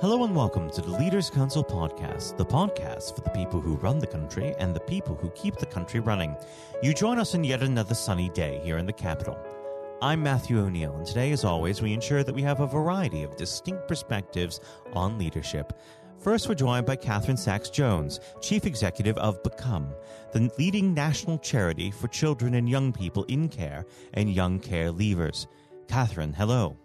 Hello and welcome to the Leaders Council podcast, the podcast for the people who run the country and the people who keep the country running. You join us on yet another sunny day here in the capital. I'm Matthew O'Neill, and today, as always, we ensure that we have a variety of distinct perspectives on leadership. First, we're joined by Katharine Sacks-Jones, Chief Executive of Become, the leading national charity for children and young people in care and young care leavers. Katharine, hello.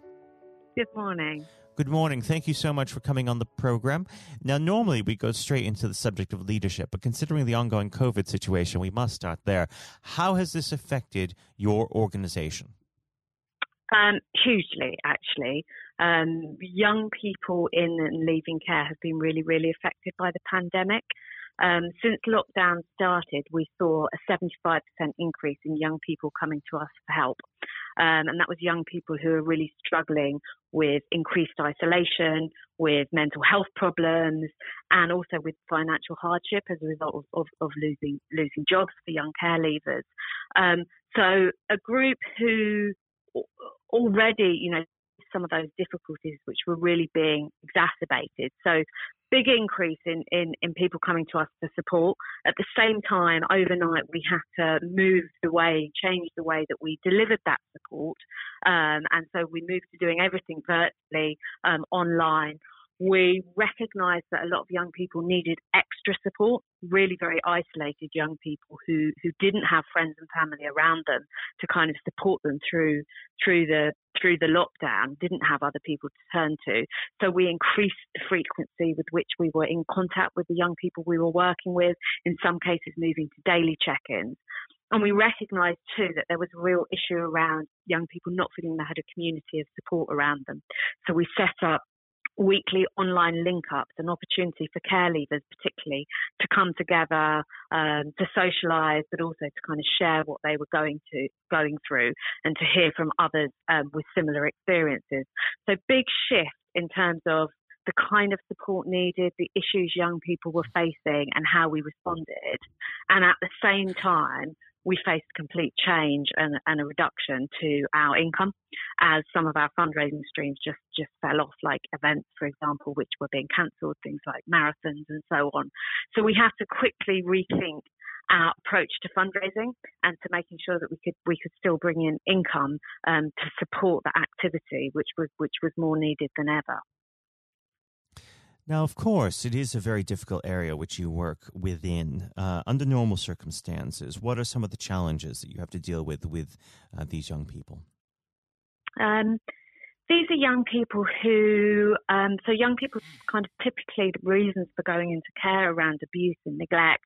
Good morning. Good morning. Thank you so much for coming on the program. Now, normally we go straight into the subject of leadership, but considering the ongoing COVID situation, we must start there. How has this affected your organization? Um, hugely, actually. Um, young people in and leaving care have been really, really affected by the pandemic. Um, since lockdown started, we saw a 75% increase in young people coming to us for help. Um, and that was young people who are really struggling with increased isolation, with mental health problems, and also with financial hardship as a result of, of, of losing losing jobs for young care leavers. Um, so a group who already, you know, some of those difficulties which were really being exacerbated. So big increase in, in, in people coming to us for support. At the same time, overnight, we had to move the way, change the way that we delivered that support. Um, and so we moved to doing everything virtually, um, online, we recognised that a lot of young people needed extra support, really very isolated young people who, who didn't have friends and family around them to kind of support them through through the through the lockdown, didn't have other people to turn to. So we increased the frequency with which we were in contact with the young people we were working with, in some cases moving to daily check-ins. And we recognised too that there was a real issue around young people not feeling they had a community of support around them. So we set up weekly online link ups, an opportunity for care leavers, particularly, to come together, um, to socialise, but also to kind of share what they were going to going through, and to hear from others um, with similar experiences. So big shift in terms of the kind of support needed, the issues young people were facing, and how we responded. And at the same time, we faced complete change and, and, a reduction to our income as some of our fundraising streams just, just fell off, like events, for example, which were being cancelled, things like marathons and so on. So we had to quickly rethink our approach to fundraising and to making sure that we could we could still bring in income um, to support that activity, which was which was more needed than ever. Now, of course, it is a very difficult area which you work within. Uh, under normal circumstances, what are some of the challenges that you have to deal with with uh, these young people? Um, these are young people who, um, so young people kind of typically the reasons for going into care around abuse and neglect,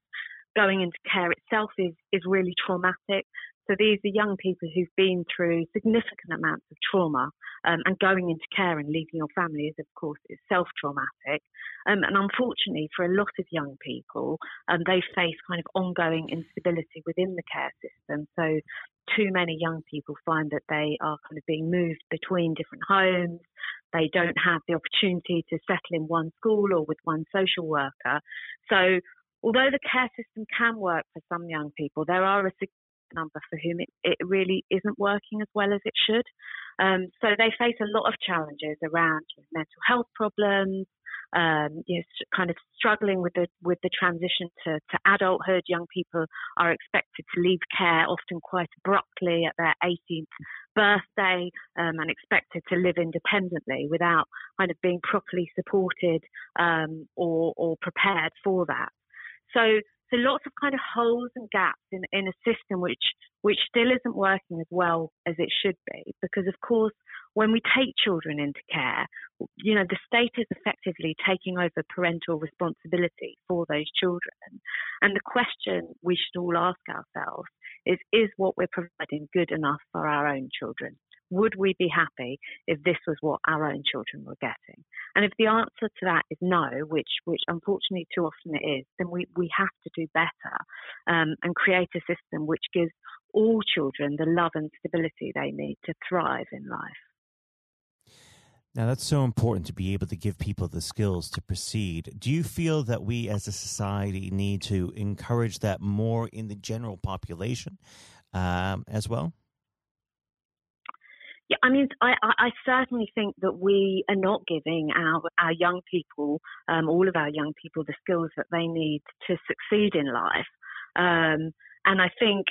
going into care itself is, is really traumatic. So these are young people who've been through significant amounts of trauma, um, and going into care and leaving your family is, of course, is self-traumatic. Um, and unfortunately, for a lot of young people, um, they face kind of ongoing instability within the care system. So too many young people find that they are kind of being moved between different homes. They don't have the opportunity to settle in one school or with one social worker. So although the care system can work for some young people, there are a number for whom it, it really isn't working as well as it should. Um, so they face a lot of challenges around mental health problems, um, you know, kind of struggling with the with the transition to, to adulthood. Young people are expected to leave care often quite abruptly at their 18th birthday um, and expected to live independently without kind of being properly supported um, or, or prepared for that. So so lots of kind of holes and gaps in, in a system which which still isn't working as well as it should be. Because of course, when we take children into care, you know, the state is effectively taking over parental responsibility for those children. And the question we should all ask ourselves is, is what we're providing good enough for our own children? Would we be happy if this was what our own children were getting? And if the answer to that is no, which which unfortunately too often it is, then we, we have to do better um, and create a system which gives all children the love and stability they need to thrive in life. Now, that's so important to be able to give people the skills to proceed. Do you feel that we as a society need to encourage that more in the general population um, as well? Yeah, I mean, I, I certainly think that we are not giving our, our young people, um, all of our young people, the skills that they need to succeed in life. Um, and I think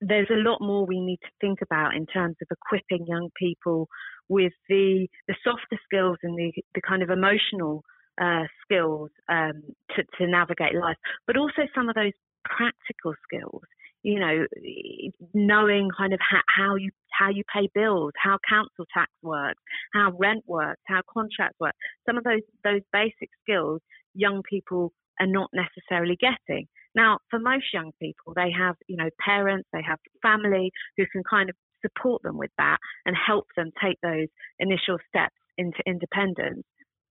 there's a lot more we need to think about in terms of equipping young people with the the softer skills and the the kind of emotional uh, skills um, to, to navigate life, but also some of those practical skills you know, knowing kind of how, how, you how you pay bills, how council tax works, how rent works, how contracts work. Some of those those basic skills young people are not necessarily getting. Now, for most young people, they have you know parents, they have family who can kind of support them with that and help them take those initial steps into independence.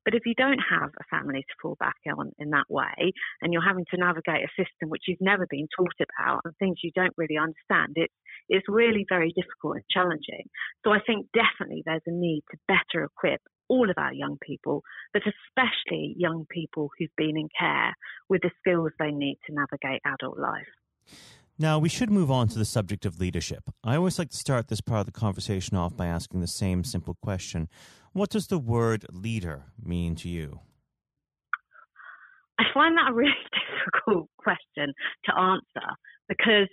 But if you don't have a family to fall back on in that way, and you're having to navigate a system which you've never been taught about and things you don't really understand, it's it's really very difficult and challenging. So I think definitely there's a need to better equip all of our young people, but especially young people who've been in care with the skills they need to navigate adult life. Now, we should move on to the subject of leadership. I always like to start this part of the conversation off by asking the same simple question What does the word leader mean to you? I find that a really difficult question to answer because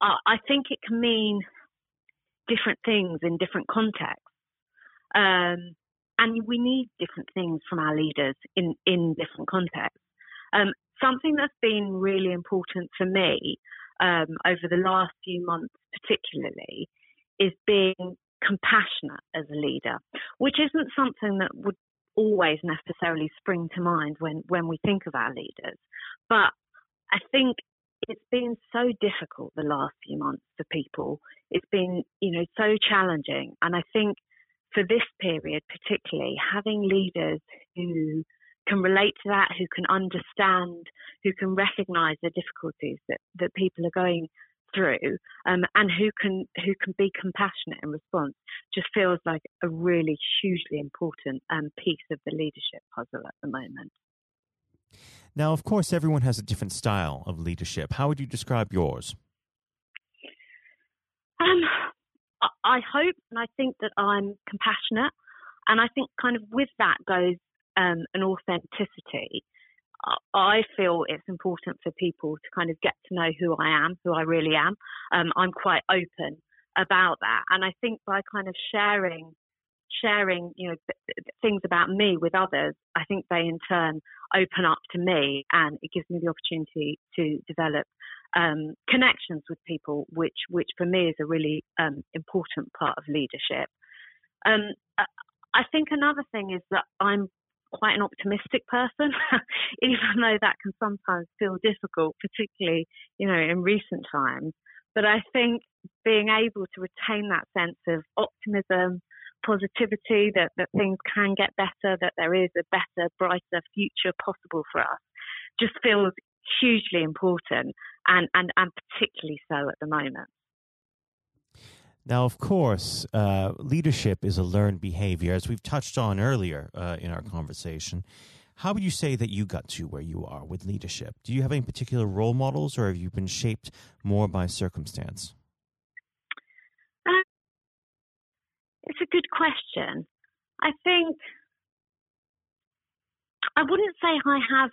I think it can mean different things in different contexts. Um, and we need different things from our leaders in, in different contexts. Um, something that's been really important for me um, over the last few months, particularly, is being compassionate as a leader, which isn't something that would always necessarily spring to mind when, when we think of our leaders. But I think it's been so difficult the last few months for people. It's been, you know, so challenging. And I think for this period, particularly, having leaders who can relate to that, who can understand, who can recognize the difficulties that, that people are going through, um, and who can who can be compassionate in response, just feels like a really hugely important um, piece of the leadership puzzle at the moment. Now, of course, everyone has a different style of leadership. How would you describe yours? Um, I hope and I think that I'm compassionate, and I think kind of with that goes um, an authenticity. I feel it's important for people to kind of get to know who I am, who I really am. Um, I'm quite open about that, and I think by kind of sharing, sharing, you know, things about me with others, I think they in turn open up to me, and it gives me the opportunity to develop um, connections with people, which which for me is a really um, important part of leadership. Um, I think another thing is that I'm quite an optimistic person, even though that can sometimes feel difficult, particularly, you know, in recent times. But I think being able to retain that sense of optimism, positivity, that, that things can get better, that there is a better, brighter future possible for us, just feels hugely important and, and, and particularly so at the moment. Now, of course, uh, leadership is a learned behavior, as we've touched on earlier uh, in our conversation. How would you say that you got to where you are with leadership? Do you have any particular role models, or have you been shaped more by circumstance? Uh, it's a good question. I think I wouldn't say I have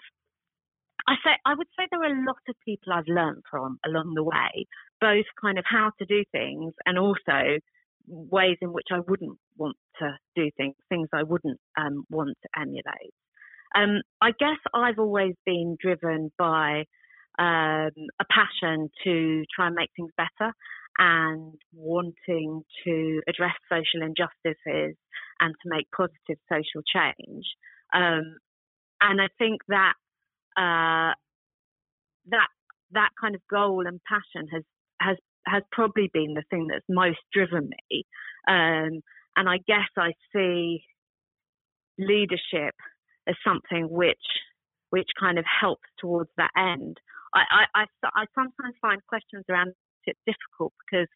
I say I would say there are a lot of people I've learned from along the way, both kind of how to do things and also ways in which I wouldn't want to do things, things I wouldn't um, want to emulate. Um, I guess I've always been driven by um, a passion to try and make things better and wanting to address social injustices and to make positive social change. Um, and I think that uh, that that kind of goal and passion has has has probably been the thing that's most driven me. Um, and I guess I see leadership as something which which kind of helps towards that end. I, I, I, I sometimes find questions around it difficult because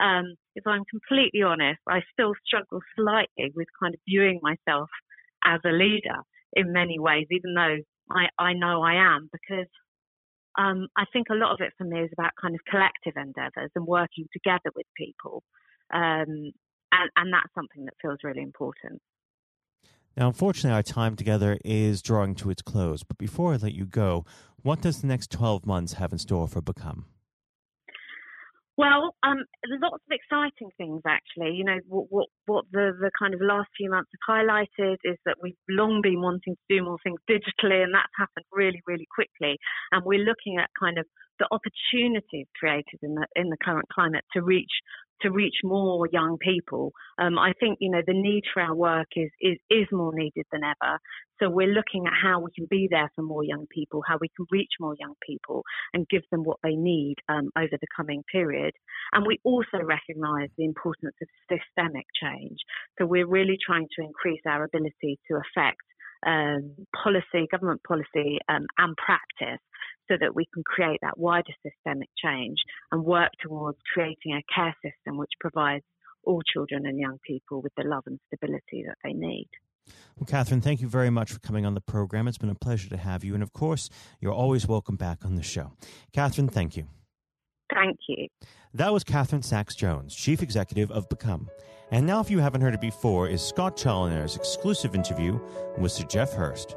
um, if I'm completely honest, I still struggle slightly with kind of viewing myself as a leader in many ways, even though I, I know I am because um, I think a lot of it for me is about kind of collective endeavours and working together with people. Um, and, and that's something that feels really important. Now, unfortunately, our time together is drawing to its close. But before I let you go, what does the next 12 months have in store for Become? Well, um, lots of exciting things actually. You know, what, what, what the, the kind of last few months have highlighted is that we've long been wanting to do more things digitally, and that's happened really, really quickly. And we're looking at kind of the opportunities created in the in the current climate to reach to reach more young people. Um, I think you know the need for our work is, is is more needed than ever. So we're looking at how we can be there for more young people, how we can reach more young people and give them what they need um, over the coming period. And we also recognise the importance of systemic change. So we're really trying to increase our ability to affect um, policy, government policy, um, and practice so that we can create that wider systemic change and work towards creating a care system which provides all children and young people with the love and stability that they need. Well, Katharine, thank you very much for coming on the program. It's been a pleasure to have you. And of course, you're always welcome back on the show. Katharine, thank you. Thank you. That was Katharine Sacks-Jones, Chief Executive of Become. And now, if you haven't heard it before, is Scott Challoner's exclusive interview with Sir Geoff Hurst.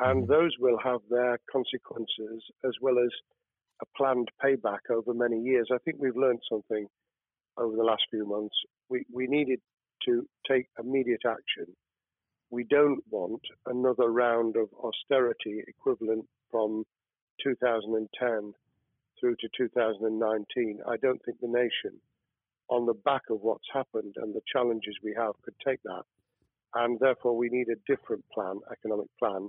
And mm-hmm. those will have their consequences as well as a planned payback over many years. I think we've learned something over the last few months. We, we needed to take immediate action. We don't want another round of austerity equivalent from 2010 through to 2019. I don't think the nation, on the back of what's happened and the challenges we have, could take that. And therefore, we need a different plan, economic plan,